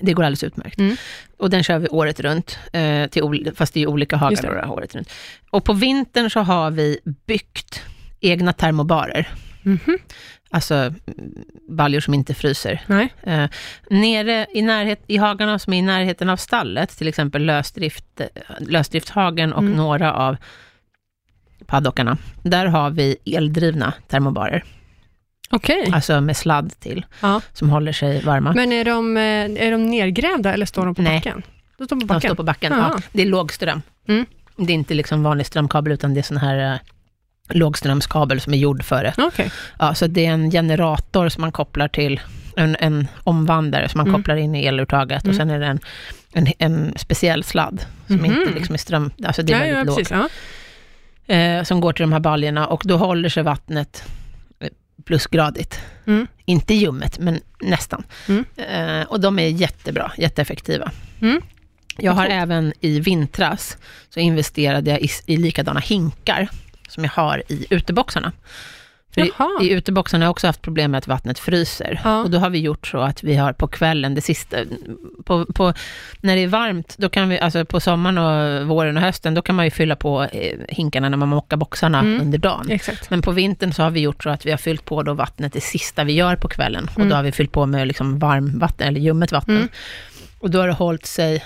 Det går alldeles utmärkt. Mm. Och den kör vi året runt, eh, till, fast det är olika hagar året runt. Och på vintern så har vi byggt egna termobarer, Mhm. Alltså baljor som inte fryser. Nej. Eh, nere i, närhet, i hagarna som är i närheten av stallet, till exempel lösdrift, lösdriftshagen och Mm. några av paddockarna, där har vi eldrivna termobarer, Okej. alltså med sladd till, Ja. som håller sig varma. Men är de, eh, är de nergrävda eller står de på Nej. backen? De står på De backen? står på backen. Ja, det är lågström. Mm. Det är inte liksom vanlig strömkabel, utan det är sån här eh, lågströmskabel som är gjord för det. Okej. Ja, så det är en generator som man kopplar till, en, en omvandlare som man Mm. kopplar in i eluttaget och Mm. sen är det en, en, en speciell sladd som Mhm. inte liksom är ström... Alltså det är Ja, ja, väldigt lågt. precis. Ja. eh, som går till de här baljorna och då håller sig vattnet eh, plusgradigt. Mm. Inte ljummet, men nästan. Mm. Eh, och de är jättebra, jätteeffektiva. Mm. Jag har även i vintras, så investerade jag i, i likadana hinkar, som jag har i uteboxarna. För i, Jaha. I uteboxarna har jag också haft problem med att vattnet fryser. Ja. Och då har vi gjort så att vi har på kvällen, det sista, på, på, när det är varmt, då kan vi, alltså på sommaren och våren och hösten, då kan man ju fylla på eh, hinkarna när man mockar boxarna Mm. under dagen. Exakt. Men på vintern så har vi gjort så att vi har fyllt på då vattnet det sista vi gör på kvällen. Och Mm. då har vi fyllt på med liksom varmvatten, eller ljummet vatten. Mm. Och då har det hållit sig,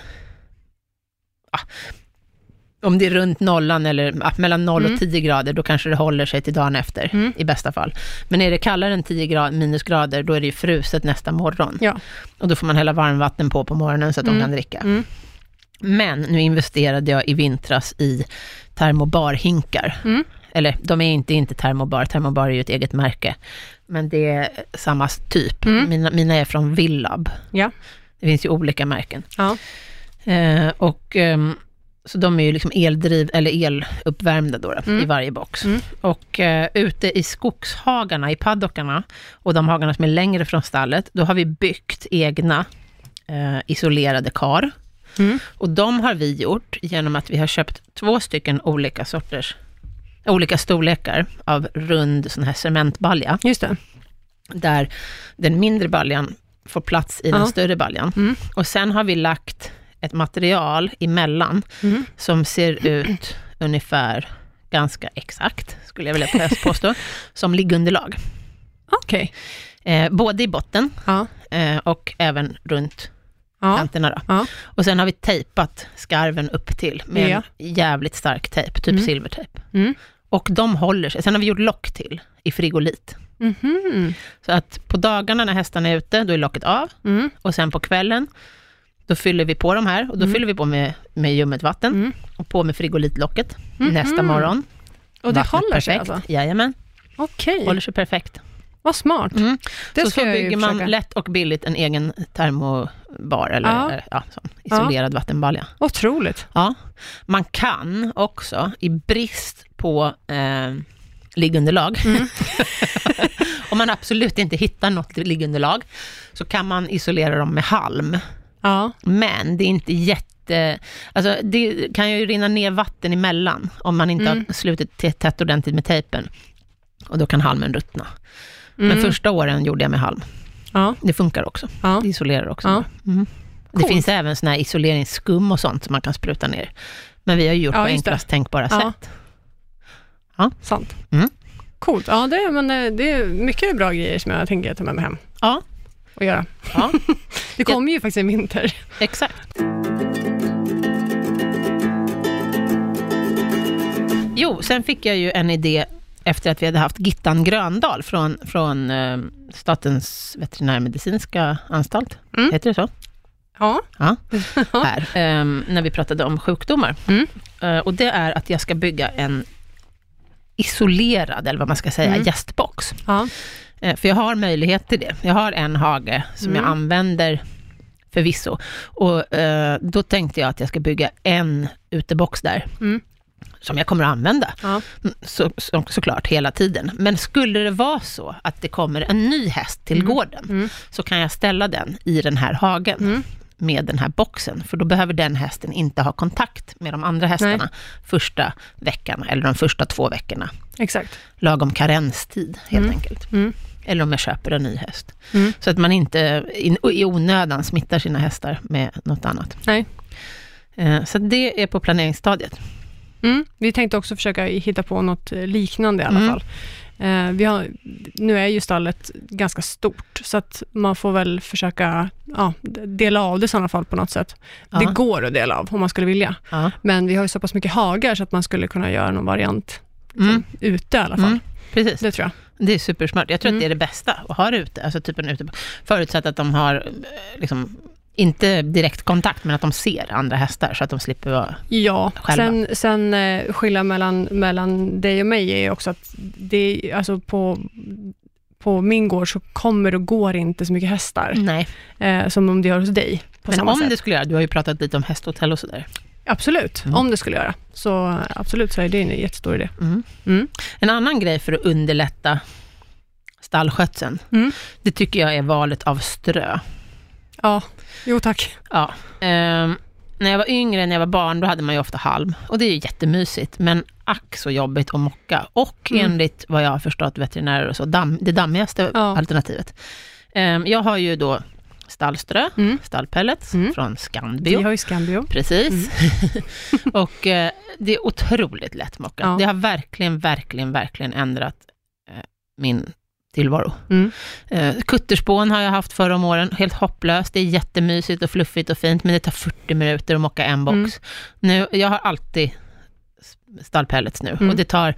ah, om det är runt nollan eller mellan 0 Mm. och 10 grader, då kanske det håller sig till dagen efter, Mm. i bästa fall. Men är det kallare än 10 grad, minusgrader, då är det ju fruset nästa morgon. Ja. Och då får man hälla varmvatten på på morgonen så att de Mm. kan dricka. Mm. Men nu investerade jag i vintras i termobarhinkar. Mm. Eller de är inte, inte termobar, termobar är ju ett eget märke. Men det är samma typ. Mm. Mina, mina är från Villab. Ja. Det finns ju olika märken. Ja. Eh, och, ehm, så de är ju liksom eldriv, eller eluppvärmda då, då Mm. i varje box. Mm. Och eh, ute i skogshagarna, i paddockarna, och de hagarna som är längre från stallet, då har vi byggt egna eh, isolerade kar. Mm. Och de har vi gjort genom att vi har köpt två stycken olika sorters, olika storlekar av rund sån här cementbalja, Just det. där den mindre baljan får plats i den större baljan. Mm. Och sen har vi lagt ett material emellan Mm. som ser ut ungefär ganska exakt, skulle jag vilja påstå, som liggunderlag. Okej. Eh, både i botten Ja. eh, och även runt Ja. kanterna. Då. Ja. Och sen har vi tejpat skarven upp till med Ja. en jävligt stark tejp, typ Mm. silvertejp. Mm. Och de håller sig. Sen har vi gjort lock till i frigolit. Mhm. Så att på dagarna när hästarna är ute, då är locket av. Mm. Och sen på kvällen, då fyller vi på de här. Och då Mm. fyller vi på med, med ljummet vatten. Mm. Och på med frigolitlocket Mhm. nästa morgon. Och det Vattnet håller sig perfekt. alltså? Jajamän, Okej, håller sig perfekt. vad smart. Mm. Det så så bygger man försöka. lätt och billigt en egen termobar, eller Ja. ja. Ja, isolerad vattenbalja. Otroligt. Ja. Man kan också, i brist på eh, liggunderlag, Mm. om man absolut inte hittar något liggunderlag, så kan man isolera dem med halm. Ja. Men det är inte jätte... Alltså det kan ju rinna ner vatten emellan, om man inte Mm. har slutit tätt ordentligt med tejpen. Och då kan halmen ruttna. Men Mm. första åren gjorde jag med halm. Ja. Det funkar också. Ja. Det isolerar också. Ja. Mm. Det Coolt. finns även såna här isoleringsskum och sånt som man kan spruta ner. Men vi har ju gjort Ja, på just det. enklast tänkbara Ja. sätt. Sant. Mm. Coolt. Ja, det, men eh, det är mycket bra grejer som jag tänker ta med mig hem Ja, och göra. ja Det kommer ju faktiskt en vinter. exakt. Jo, sen fick jag ju en idé efter att vi hade haft Gittan Gröndal från, från eh, Statens veterinärmedicinska anstalt. Mm. Heter det så? Ja. Ja. Här, ehm, när vi pratade om sjukdomar. Mm. Eh, och det är att jag ska bygga en isolerad, eller vad man ska säga, Mm. gästbox. Ja. Eh, För jag har möjlighet till det. Jag har en hage som Mm. jag använder förvisso. Och eh, då tänkte jag att jag ska bygga en utebox där, Mm. som jag kommer att använda. Ja. Mm, Så, så, såklart hela tiden. Men skulle det vara så att det kommer en ny häst till Mm. gården, Mm. så kan jag ställa den i den här hagen Mm. Med den här boxen. För då behöver den hästen inte ha kontakt med de andra hästarna första veckan, eller de första två veckorna. Exakt. Lagom karenstid, helt Mm. enkelt. Mm. Eller om jag köper en ny häst. Mm. Så att man inte i, i onödan smittar sina hästar med något annat. Nej. Eh, Så det är på planeringsstadiet. Mm. Vi tänkte också försöka hitta på något eh, liknande i alla Mm. fall. Eh, vi har, nu är ju stallet ganska stort, så att man får väl försöka ja, dela av det i sådana fall på något sätt. Ja. Det går att dela av om man skulle vilja, Ja. men vi har ju så pass mycket hagar så att man skulle kunna göra någon variant liksom, Mm. ute i alla fall. Mm. Precis, Det tror jag. det är supersmart. Jag tror Mm. att det är det bästa att ha det ute, alltså typ en ute, förutsatt att de har eh, liksom, inte direkt kontakt, men att de ser andra hästar, så att de slipper vara... Ja, Själva. sen, sen eh, skillnaden mellan, mellan dig och mig är också att det, är- alltså på, på min gård så kommer och går inte så mycket hästar, Nej, eh, som om det gör hos dig. På men samma om sätt. det skulle göra, du har ju pratat lite om hästhotell och sådär. Absolut, Mm. om det skulle göra. Så absolut så är det en jättestor idé. Mm. Mm. En annan grej för att underlätta stallskötseln, Mm. det tycker jag är valet av strö. Ja, jo tack. Ja. Ehm, när jag var yngre, när jag var barn, då hade man ju ofta halm. Och det är ju jättemysigt, men ack så jobbigt att mocka. Och Mm. enligt vad jag har förstått veterinärer och så, damm, det dammigaste Ja. alternativet. Ehm, jag har ju då stallströ, Mm. stallpellets Mm. från Vi Scandbio. har ju Scambio. Precis. och eh, det är otroligt lättmockat. Ja. Det har verkligen, verkligen, verkligen ändrat eh, min tillvaro. Mm. Eh, kutterspån har jag haft förra om åren, helt hopplöst. Det är jättemysigt och fluffigt och fint, men det tar 40 minuter att mocka en box. Mm. Nu, jag har alltid stallpellets nu Mm. och det tar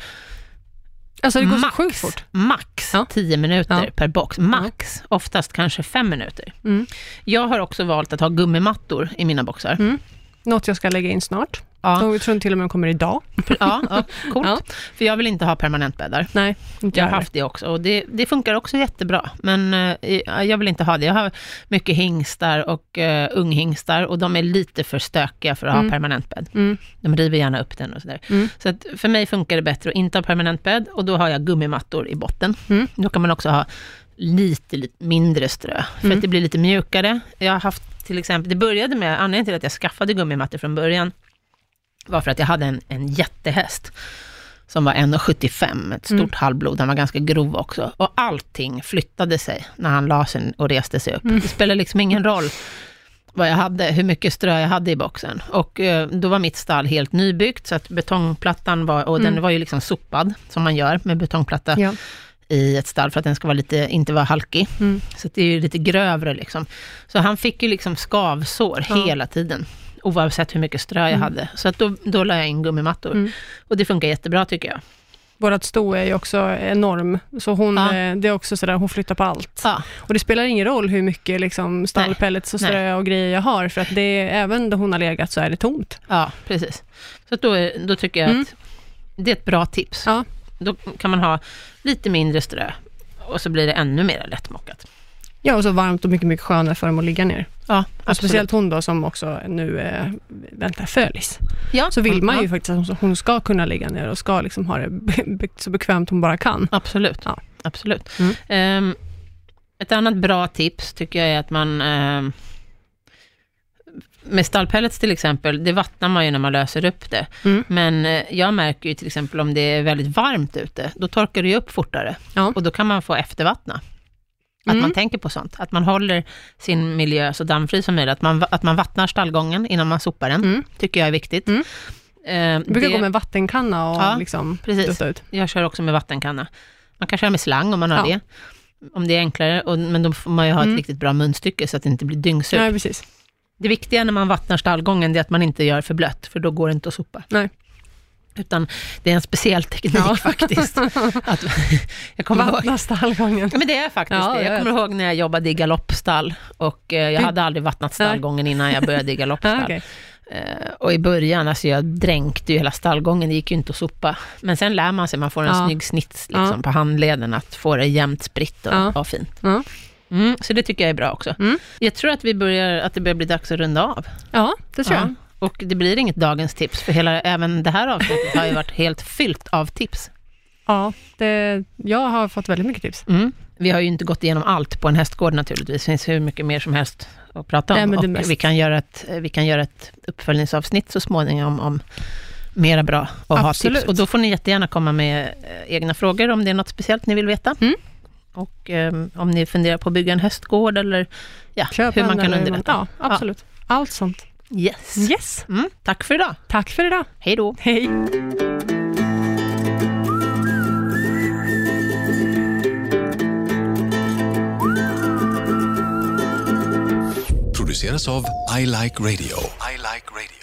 Alltså det går så max, sjukt fort. max Ja. 10 minuter Ja. per box. Max, oftast kanske 5 minuter. Mm. Jag har också valt att ha gummimattor i mina boxar. Mm. Något jag ska lägga in snart. Ja, Jag tror till och med de kommer idag. ja, ja, coolt. Ja. För jag vill inte ha permanentbäddar. Nej, inte Jag har haft det också och det, det funkar också jättebra. Men eh, jag vill inte ha det. Jag har mycket hingstar och uh, unghingstar och de är lite för stökiga för att Mm. ha permanentbädd. Mm. De river gärna upp den och sådär. Mm. Så att för mig funkar det bättre att inte ha permanentbädd och då har jag gummimattor i botten. Mm. Då kan man också ha lite, lite mindre strö, för Mm. att det blir lite mjukare. Jag har haft till exempel, det började med, anledningen till att jag skaffade gummimattor från början, var för att jag hade en, en jättehäst som var 1,75, ett stort Mm. halvblod, han var ganska grov också. Och allting flyttade sig när han la sig och reste sig upp. Mm. Det spelade liksom ingen roll vad jag hade, hur mycket strö jag hade i boxen. Och eh, då var mitt stall helt nybyggt, så att betongplattan var, och den Mm. var ju liksom sopad, som man gör med betongplatta Ja. i ett stall, för att den ska vara lite, inte vara halkig. Mm. Så det är ju lite grövre liksom. Så han fick ju liksom skavsår Ja. hela tiden, oavsett hur mycket strö jag Mm. hade. Så att då, då la jag in gummimattor. Mm. Och det funkar jättebra tycker jag. Vårat sto är ju också enorm, så hon, Ja. eh, det är också sådär, hon flyttar på allt. Ja, Och det spelar ingen roll hur mycket liksom, stallpellets och strö och grejer jag har, för att det även där hon har legat så är det tomt. ja precis. Så då, då tycker jag Mm. att det är ett bra tips. Ja. Då kan man ha lite mindre strö och så blir det ännu mer lättmockat. Ja, och så varmt och mycket, mycket skönare för dem att ligga ner. Ja, Och speciellt hon då som också nu eh, väntar fölis. Ja, Så vill man ju ja, faktiskt att hon- ska kunna ligga ner och ska liksom ha det be- så bekvämt hon bara kan. Absolut. Ja. Absolut. Mm. Ehm, ett annat bra tips tycker jag är att man ehm, med stallpellets till exempel, det vattnar man ju när man löser upp det. Mm. Men eh, jag märker ju till exempel om det är väldigt varmt ute, då torkar det ju upp fortare. Ja. Och då kan man få eftervattna. Att Mm. man tänker på sånt. Att man håller sin miljö så dammfri som möjligt. Att man, att man vattnar stallgången innan man sopar den, Mm. tycker jag är viktigt. Mm. Eh, brukar det- gå med vattenkanna och Ja, liksom precis. dutta ut. jag kör också med vattenkanna. Man kan köra med slang om man har Ja. det. Om det är enklare, och, men då får man ju ha Mm. ett riktigt bra munstycke så att det inte blir dyngsurt. Nej, precis. Det viktiga när man vattnar stallgången är att man inte gör för blött, för då går det inte att sopa. Nej. Utan det är en speciell teknik Ja. faktiskt. Att, jag kommer ihåg, Vattna stallgången. Ja, men det är faktiskt Ja, det. jag Jag kommer ihåg när jag jobbade i galoppstall och eh, jag hade aldrig vattnat stallgången innan jag började i galoppstall. Okej. Eh, och i början, alltså jag dränkte ju hela stallgången, det gick ju inte att sopa. Men sen lär man sig, man får en Ja. snygg snits liksom, på handleden, att få det jämnt spritt och, Ja. och fint. Mm, så det tycker jag är bra också. Mm. Jag tror att, vi börjar, att det börjar bli dags att runda av. ja, det tror jag. Och det blir inget dagens tips, för hela, även det här avsnittet har ju varit helt fyllt av tips. Ja, det, jag har fått väldigt mycket tips. Mm. Vi har ju inte gått igenom allt på en hästgård naturligtvis, det finns hur mycket mer som helst att prata om. Nej, och vi, kan göra ett, vi kan göra ett uppföljningsavsnitt så småningom om mera bra att ha tips. Och då får ni jättegärna komma med eh, egna frågor om det är något speciellt ni vill veta. Mm. Och eh, om ni funderar på att bygga en hästgård eller ja, hur man kan underlätta. Ja, absolut. Allt sånt. Yes. Yes. Mm, tack för idag. Tack för idag. Hej då. Hej. produceras av I Like Radio. I like radio.